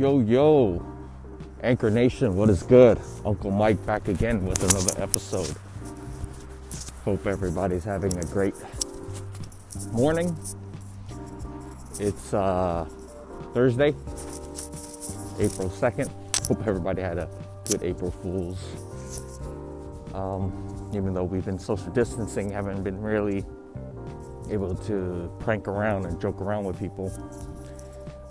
Yo, yo, Anchor Nation, what is good? Uncle Mike back again with another episode. Hope everybody's having a great morning. It's uh, Thursday, April 2nd. Hope everybody had a good April Fool's. Um, even though we've been social distancing, haven't been really able to prank around and joke around with people.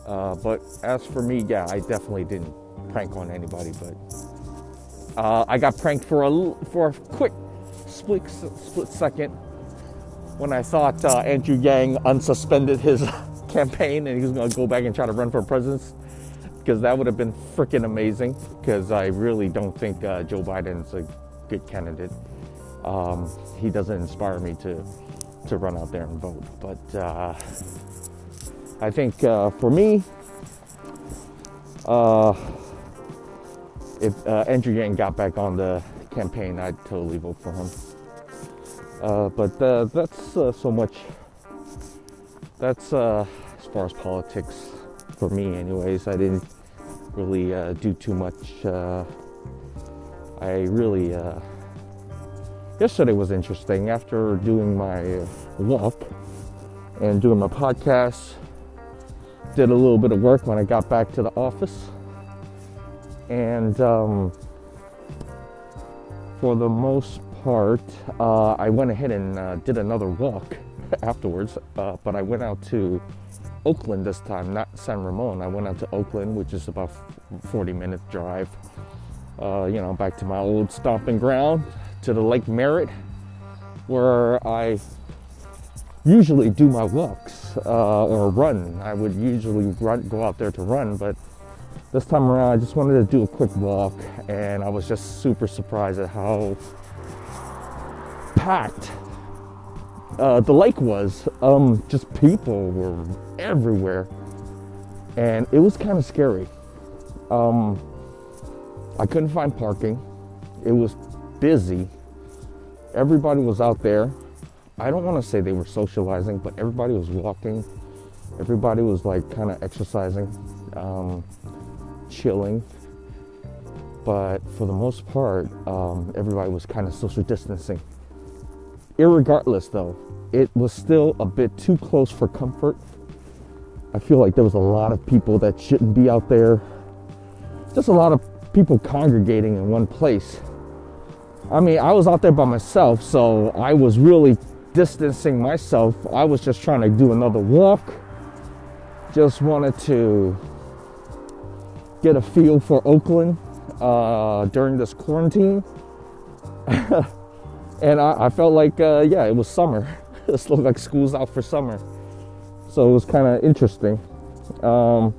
Uh, but as for me, yeah, I definitely didn't prank on anybody. But uh, I got pranked for a for a quick split split second when I thought uh, Andrew Yang unsuspended his campaign and he was going to go back and try to run for president. Because that would have been freaking amazing. Because I really don't think uh, Joe Biden's a good candidate. Um, he doesn't inspire me to to run out there and vote. But uh, I think uh, for me, uh, if uh, Andrew Yang got back on the campaign, I'd totally vote for him. Uh, but uh, that's uh, so much. That's as far as politics for me, anyways. I didn't really do too much. I really yesterday was interesting after doing my walk and doing my podcast did a little bit of work when i got back to the office. And um, for the most part uh, i went ahead and uh, did another walk afterwards uh, but i went out to oakland this time not san ramon. I went out to oakland which is about 40 minute drive uh, you know back to my old stomping ground to the Lake Merritt, where I usually do my walks uh, or run. I would usually run, go out there to run, but this time around I just wanted to do a quick walk, and I was just super surprised at how packed uh, the lake was. Um, just people were everywhere, and it was kind of scary. Um, I couldn't find parking. It was busy. Everybody was out there. I don't want to say they were socializing, but everybody was walking. Everybody was like kind of exercising, um, chilling. But for the most part, um, everybody was kind of social distancing. Irregardless, though, it was still a bit too close for comfort. I feel like there was a lot of people that shouldn't be out there. Just a lot of people congregating in one place. I mean, I was out there by myself, so I was really distancing myself. I was just trying to do another walk. Just wanted to get a feel for Oakland uh, during this quarantine. and I, I, felt like, uh, yeah, it was summer. it looked like school's out for summer. So it was kind of interesting. Um,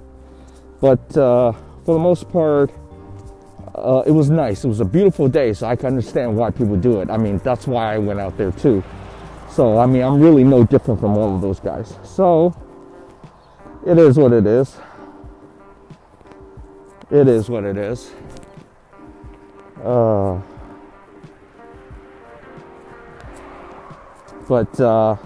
but uh, for the most part, uh, it was nice. It was a beautiful day, so I can understand why people do it. I mean, that's why I went out there too. So, I mean, I'm really no different from all of those guys. So, it is what it is. It is what it is. Uh, but uh,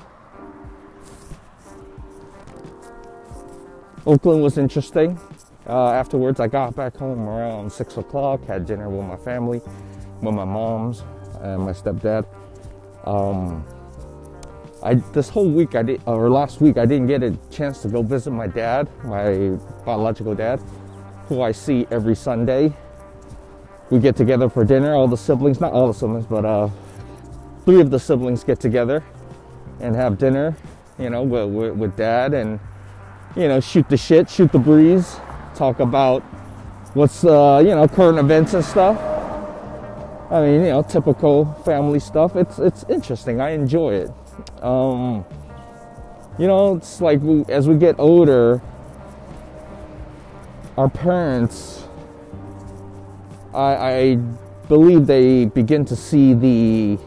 Oakland was interesting. Uh, afterwards, I got back home around six o'clock, had dinner with my family, with my moms and my stepdad. Um, I this whole week I did, or last week I didn't get a chance to go visit my dad, my biological dad, who I see every Sunday. We get together for dinner, all the siblings, not all the siblings, but uh, three of the siblings get together and have dinner, you know, with, with, with dad and you know, shoot the shit, shoot the breeze talk about what's uh, you know current events and stuff. I mean, you know, typical family stuff. It's it's interesting. I enjoy it. Um, you know, it's like we, as we get older, our parents, I, I believe they begin to see the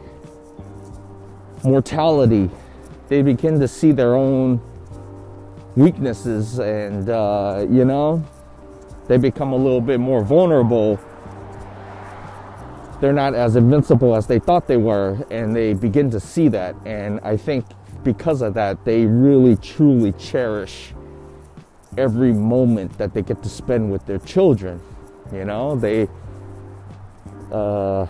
mortality. They begin to see their own weaknesses, and uh, you know, they become a little bit more vulnerable. They're not as invincible as they thought they were, and they begin to see that. And I think because of that, they really truly cherish every moment that they get to spend with their children. You know, they, uh,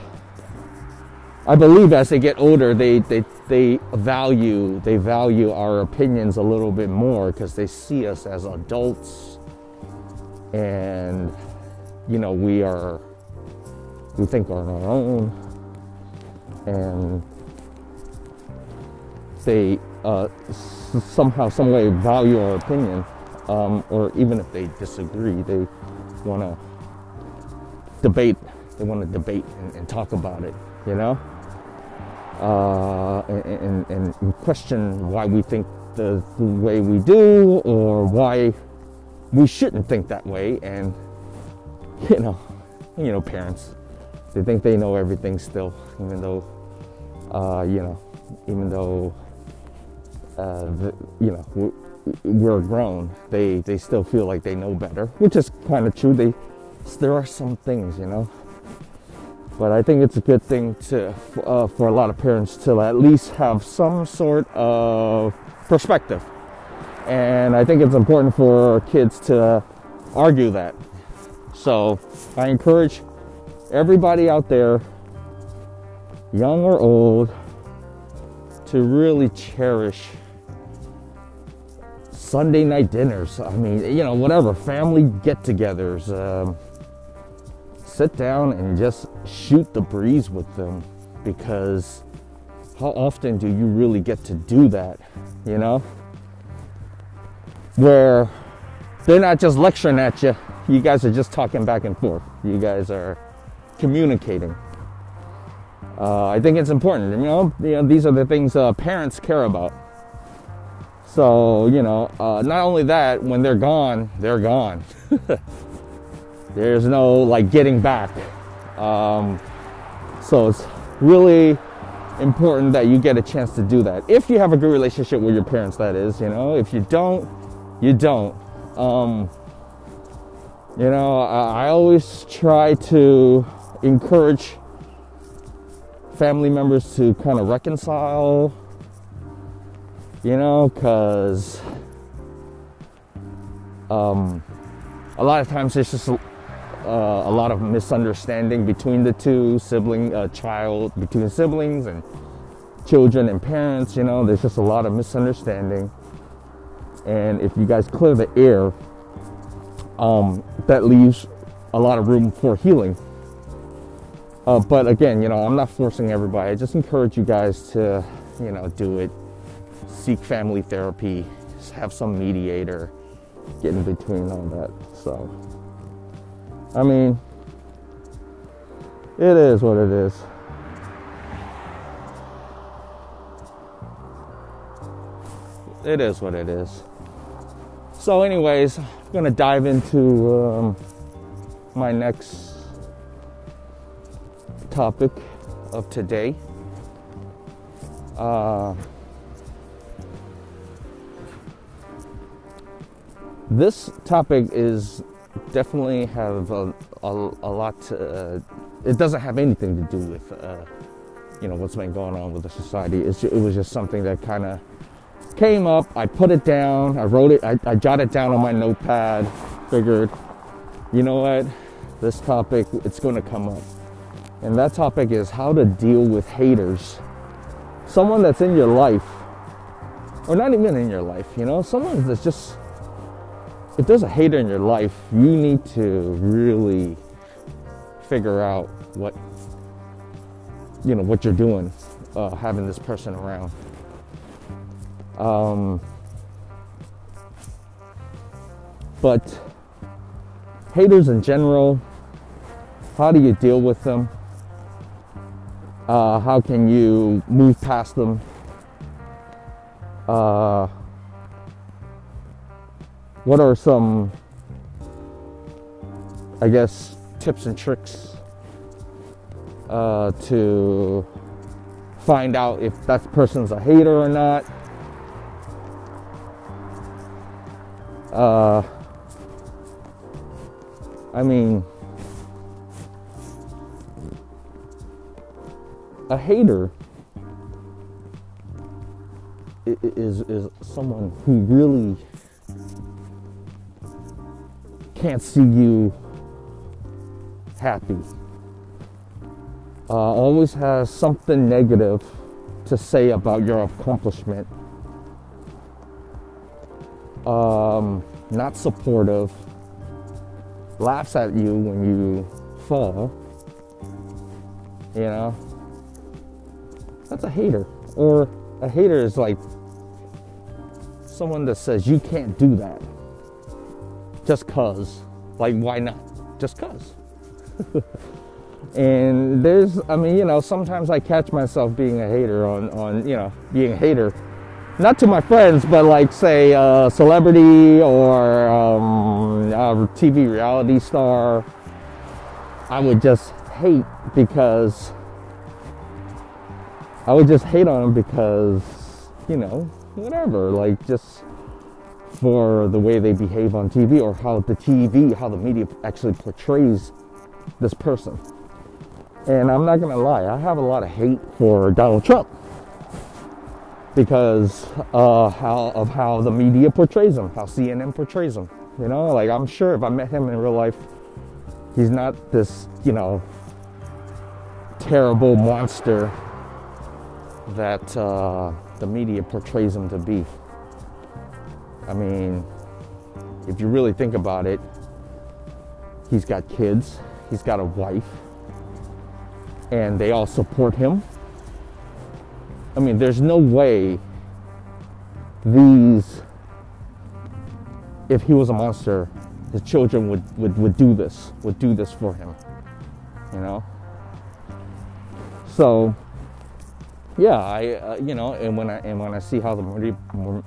I believe as they get older, they, they, they value, they value our opinions a little bit more because they see us as adults and, you know, we are, we think on our own and they uh, somehow, some way value our opinion, um, or even if they disagree, they want to debate. They want to debate and, and, talk about it, you know, uh, and, and, and, question why we think the, the way we do, or why we shouldn't think that way. And you know, you know, parents, they think they know everything still, even though, uh, you know, even though uh, the, you know, we're grown, they, they still feel like they know better, which is kind of true. They, there are some things, you know, but I think it's a good thing to, uh, for a lot of parents to at least have some sort of perspective. And I think it's important for kids to argue that. So I encourage everybody out there, young or old, to really cherish Sunday night dinners. I mean, you know, whatever, family get togethers. Um, sit down and just shoot the breeze with them because how often do you really get to do that, you know? Where they're not just lecturing at you, you guys are just talking back and forth. You guys are communicating. Uh, I think it's important. You know, you know these are the things uh, parents care about. So, you know, uh, not only that, when they're gone, they're gone. There's no like getting back. Um, so it's really important that you get a chance to do that. If you have a good relationship with your parents, that is, you know, if you don't, you don't. Um, you know, I, I always try to encourage family members to kind of reconcile you know, because um, a lot of times there's just a, uh, a lot of misunderstanding between the two sibling, uh, child, between siblings and children and parents. You know, there's just a lot of misunderstanding, and if you guys clear the air, um, that leaves a lot of room for healing. Uh, but again, you know, I'm not forcing everybody. I just encourage you guys to, you know, do it seek family therapy, have some mediator, get in between all that. So, I mean, it is what it is. It is what it is. So, anyways, I'm gonna dive into um, my next topic of today. Uh, this topic is definitely have a, a, a lot to, uh, it doesn't have anything to do with uh, you know what's been going on with the society. It was just something that kind of came up. I put it down. I wrote it. I, I jotted down on my notepad. Figured you know what? This topic it's going to come up and that topic is how to deal with haters someone that's in your life or not even in your life you know someone that's just if there's a hater in your life, you need to really figure out what you know what you're doing, uh, having this person around. Um, but haters in general, how do you deal with them? Uh, how can you move past them? Uh, what are some, I guess, tips and tricks uh, to find out if that person's a hater or not? Uh, I mean, a hater is is someone who really can't see you happy. Uh, always has something negative to say about your accomplishment. Um, not supportive. Laughs at you when you fall. You know? That's a hater. Or a hater is like someone that says you can't do that just cuz. Like, why not? Just cuz. and there's, I mean, you know, sometimes I catch myself being a hater on, on you know, being a hater. Not to my friends, but like, say, a celebrity or um, a TV reality star. I would just hate because I would just hate on them because, you know, whatever. Like, just for the way they behave on TV or how the TV, how the media actually portrays this person. And I'm not gonna lie, I have a lot of hate for Donald Trump because uh, how, of how the media portrays him, how CNN portrays him. You know, like I'm sure if I met him in real life, he's not this, you know, terrible monster that uh, the media portrays him to be. I mean, if you really think about it, he's got kids, he's got a wife, and they all support him. I mean, there's no way these, if he was a monster, his children would, would, would do this, would do this for him, you know? So, yeah, I uh, you know, and when I and when I see how the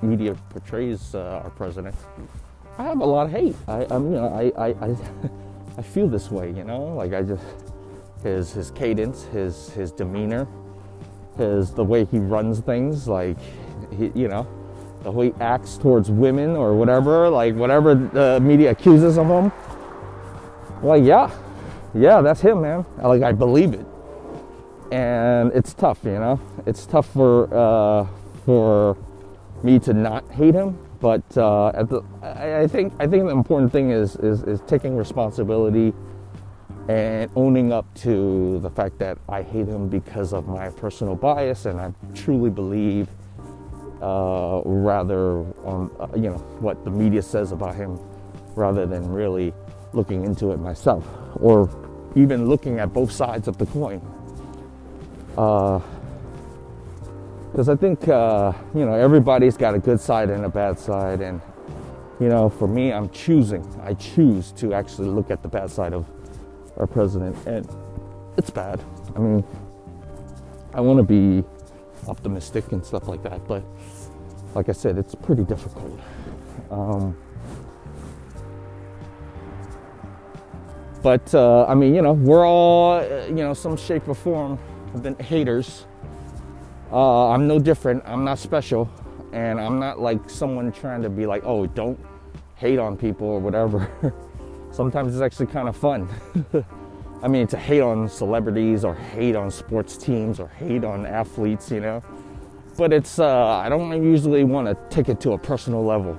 media, portrays uh, our president, I have a lot of hate. I, know I I, I I feel this way. You know, like I just his his cadence, his his demeanor, his the way he runs things, like he you know the way he acts towards women or whatever, like whatever the media accuses of him. Like yeah, yeah, that's him, man. Like I believe it and it's tough, you know. It's tough for uh, for me to not hate him, but uh, at the, I, I, think I think the important thing is, is is taking responsibility and owning up to the fact that I hate him because of my personal bias, and I truly believe uh, rather on uh, you know what the media says about him, rather than really looking into it myself or even looking at both sides of the coin because I think uh, you know everybody's got a good side and a bad side, and you know for me, I'm choosing. I choose to actually look at the bad side of our president, and it's bad. I mean, I want to be optimistic and stuff like that, but like I said, it's pretty difficult. Um, but uh, I mean, you know, we're all, uh, you know, some shape or form than haters. Uh, I'm no different. I'm not special. And I'm not like someone trying to be like, oh, don't hate on people or whatever. Sometimes it's actually kind of fun. I mean, to hate on celebrities or hate on sports teams or hate on athletes, you know. But it's, uh, I don't usually want to take it to a personal level.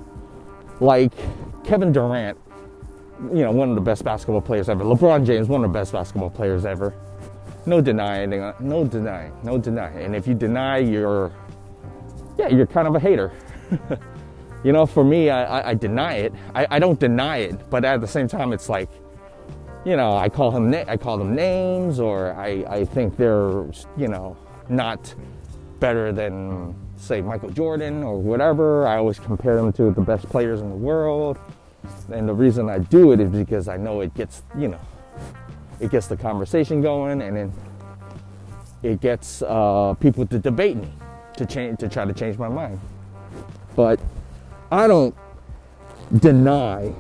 Like Kevin Durant, you know, one of the best basketball players ever. LeBron James, one of the best basketball players ever no denying, no denying, no denying. And if you deny, you're, yeah, you're kind of a hater. you know, for me, I, I, I deny it. I, I, don't deny it, but at the same time, it's like, you know, I call him, I call them names, or I, I think they're, you know, not better than, say, Michael Jordan or whatever. I always compare them to the best players in the world. And the reason I do it is because I know it gets, you know, it gets the conversation going, and then it gets uh, people to debate me to change to try to change my mind. But I don't deny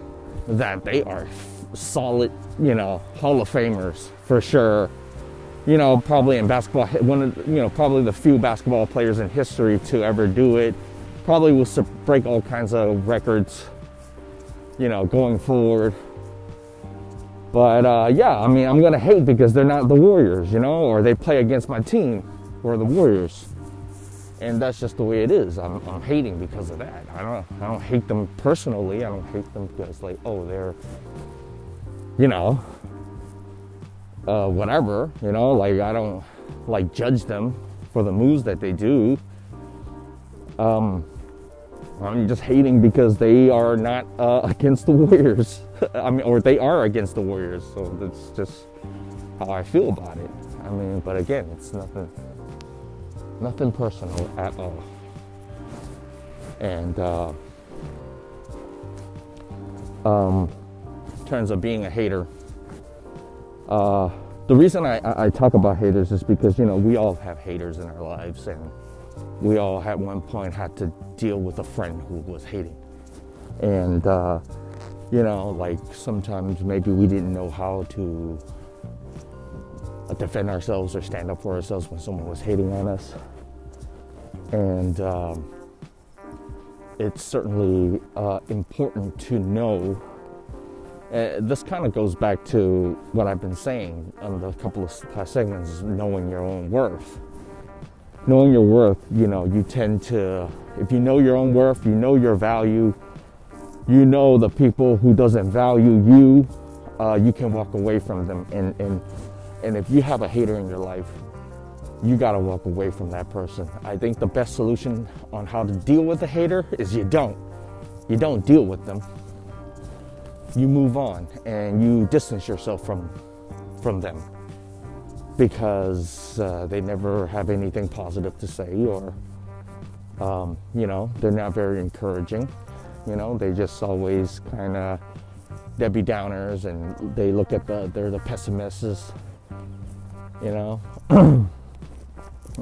that they are solid, you know, Hall of Famers for sure. You know, probably in basketball, one of you know probably the few basketball players in history to ever do it. Probably will break all kinds of records. You know, going forward. But uh, yeah, I mean, I'm gonna hate because they're not the Warriors, you know, or they play against my team, or the Warriors. and that's just the way it is. I'm, I'm hating because of that. I don't I don't hate them personally. I don't hate them because like oh they're you know uh, whatever you know like I don't like judge them for the moves that they do. Um, I'm just hating because they are not uh, against the Warriors. I mean, or they are against the Warriors. So that's just how I feel about it. I mean, but again, it's nothing, nothing personal at all. And uh, um, in terms of being a hater, uh, the reason I, I talk about haters is because you know we all have haters in our lives, and we all at one point had to deal with a friend who was hating, and uh, you know, like sometimes maybe we didn't know how to defend ourselves or stand up for ourselves when someone was hating on us, and um, it's certainly uh, important to know. Uh, this kind of goes back to what I've been saying on the couple of past segments: knowing your own worth knowing your worth, you know, you tend to, if you know your own worth, you know your value, you know the people who doesn't value you, uh, you can walk away from them. And, and, and if you have a hater in your life, you got to walk away from that person. I think the best solution on how to deal with a hater is you don't. You don't deal with them. You move on and you distance yourself from, from them because uh, they never have anything positive to say or um, you know they're not very encouraging you know they just always kind of debbie downers and they look at the they're the pessimists you know?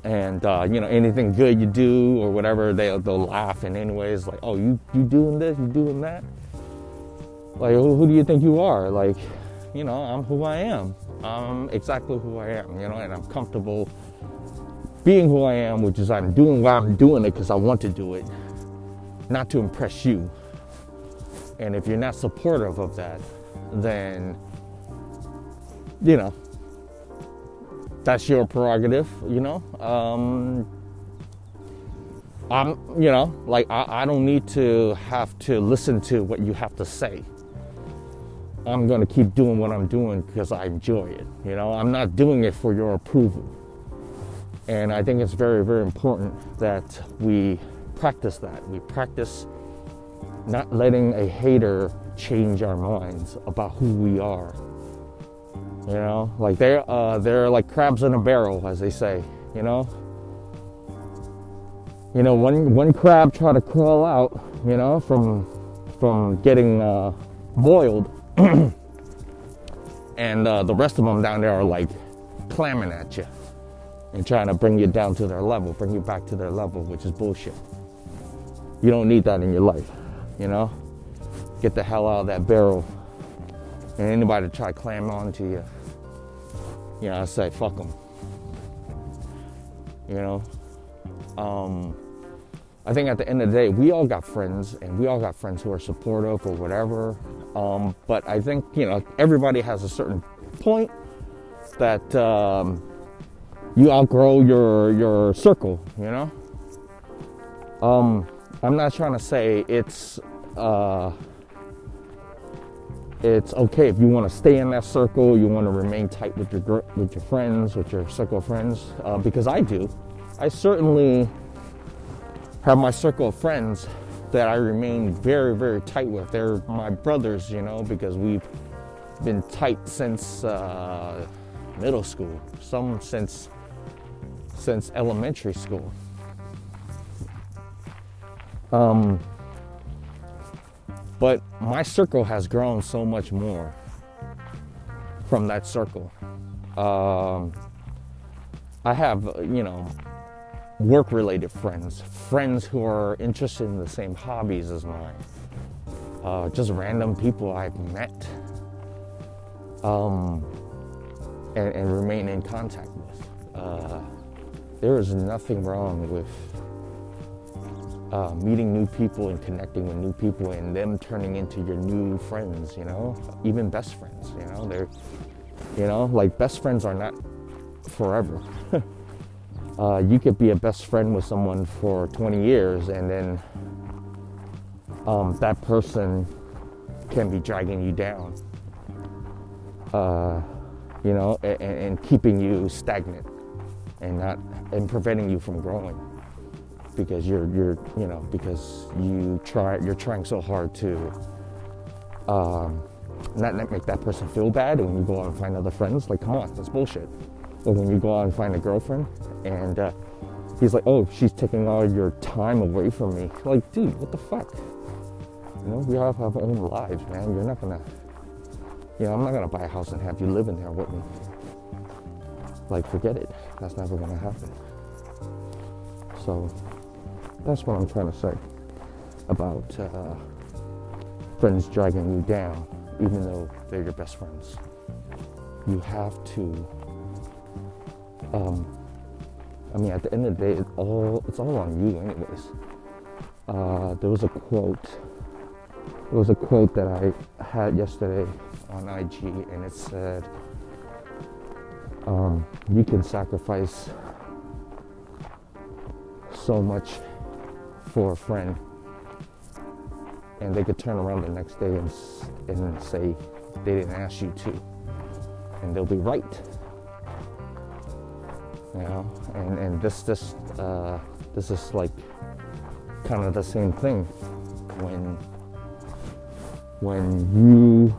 And uh, you know anything good you do or whatever they, they'll laugh in anyways like oh you you doing this you doing that? Like who, who do you think you are? Like you know i'm who i am. I'm exactly who I am, you know, and I'm comfortable being who I am, which is I'm doing why I'm doing it because I want to do it, not to impress you. And if you're not supportive of that, then, you know, that's your prerogative, you know. Um, I'm, you know, like I, I don't need to have to listen to what you have to say. I'm to keep doing what I'm doing because I enjoy it. You know, I'm not doing it for your approval. And I think it's very, very important that we practice that. We practice not letting a hater change our minds about who we are. You know, like they're uh, they're like crabs in a barrel, as they say. You know, you know, one one crab tried to crawl out, you know, from from getting uh, boiled and uh, the rest of them down there are like clamming at you and trying to bring you down to their level, bring you back to their level, which is bullshit. You don't need that in your life, you know? Get the hell out of that barrel. And anybody to try to clam onto you, you know, I say, fuck them. You know? Um, I think at the end of the day, we all got friends, and we all got friends who are supportive or whatever. Um, but I think you know everybody has a certain point that um, you outgrow your your circle. You know. Um, I'm not trying to say it's uh, it's okay if you want to stay in that circle. You want to remain tight with your with your friends, with your circle of friends, uh, because I do. I certainly have my circle of friends that I remain very, very tight with. They're my brothers, you know, because we've been tight since uh, middle school, some since since elementary school. Um, but my circle has grown so much more from that circle. Um, I have, you know, work related friends, friends who are interested in the same hobbies as mine, uh, just random people I've met um, and, and, remain in contact with. Uh, there is nothing wrong with uh, meeting new people and connecting with new people and them turning into your new friends, you know, even best friends, you know, they're, you know, like best friends are not forever. uh, you could be a best friend with someone for 20 years and then um, that person can be dragging you down uh, you know and, and keeping you stagnant and not and preventing you from growing because you're you're you know because you try you're trying so hard to um, not, not make that person feel bad. When you go out and find other friends like come on that's bullshit. Or when you go out and find a girlfriend and uh, he's like oh she's taking all your time away from me. Like dude what the fuck? You know we all have our own lives man. You're not gonna you know i'm not gonna buy a house and have you live in there with me. Like forget it. That's never gonna happen. So that's what i'm trying to say about uh, friends dragging you down even though they're your best friends you have to um, I mean, at the end of the day, it's all it's all on you, anyways. Uh, there was a quote. There was a quote that I had yesterday on IG, and it said, um, "You can sacrifice so much for a friend, and they could turn around the next day and and say they didn't ask you to, and they'll be right." you know? And and this this uh, this is like kind of the same thing. When when you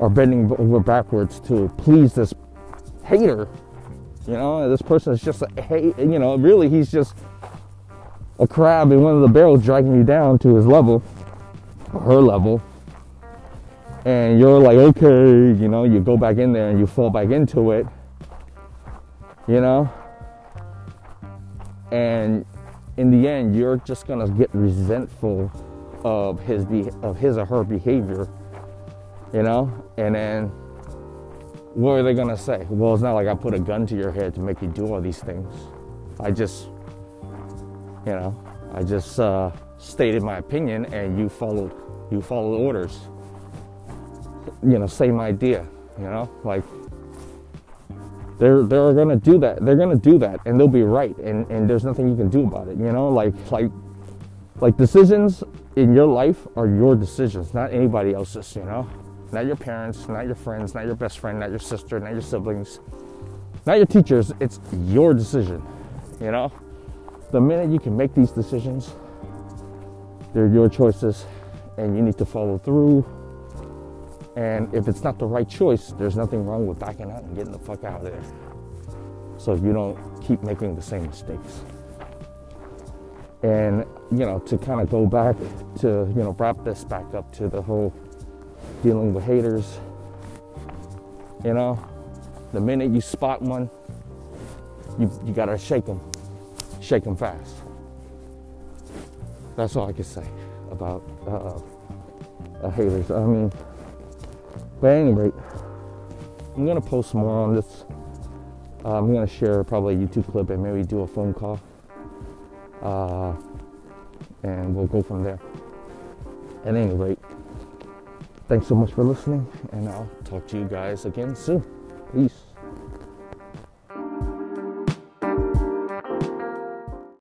are bending over backwards to please this hater you know? This person is just a hate you know really he's just a crab in one of the barrels dragging you down to his level her level and you're like okay you know you go back in there and you fall back into it you know? And in the end, you're just gonna get resentful of his be- of his or her behavior, you know? And then what are they gonna say? Well, it's not like I put a gun to your head to make you do all these things. I just, you know, I just uh, stated my opinion, and you followed you followed orders. You know, same idea. You know, like they're they're gonna do that. They're gonna do that, and they'll be right, and and there's nothing you can do about it. You know, like like like decisions in your life are your decisions, not anybody else's. You know, not your parents, not your friends, not your best friend, not your sister, not your siblings, not your teachers. It's your decision. You know, the minute you can make these decisions, they're your choices, and you need to follow through and if it's not the right choice, there's nothing wrong with backing out and getting the fuck out of there. So you don't keep making the same mistakes. And, you know, to kind of go back to, you know, wrap this back up to the whole dealing with haters, you know, the minute you spot one, you, you gotta shake them, shake them fast. That's all I can say about uh, uh, haters. I mean, but at any rate, I'm gonna post more on this. Uh, I'm gonna share probably a YouTube clip and maybe do a phone call. Uh, and we'll go from there. At any rate, thanks so much for listening, and I'll talk to you guys again soon. Peace.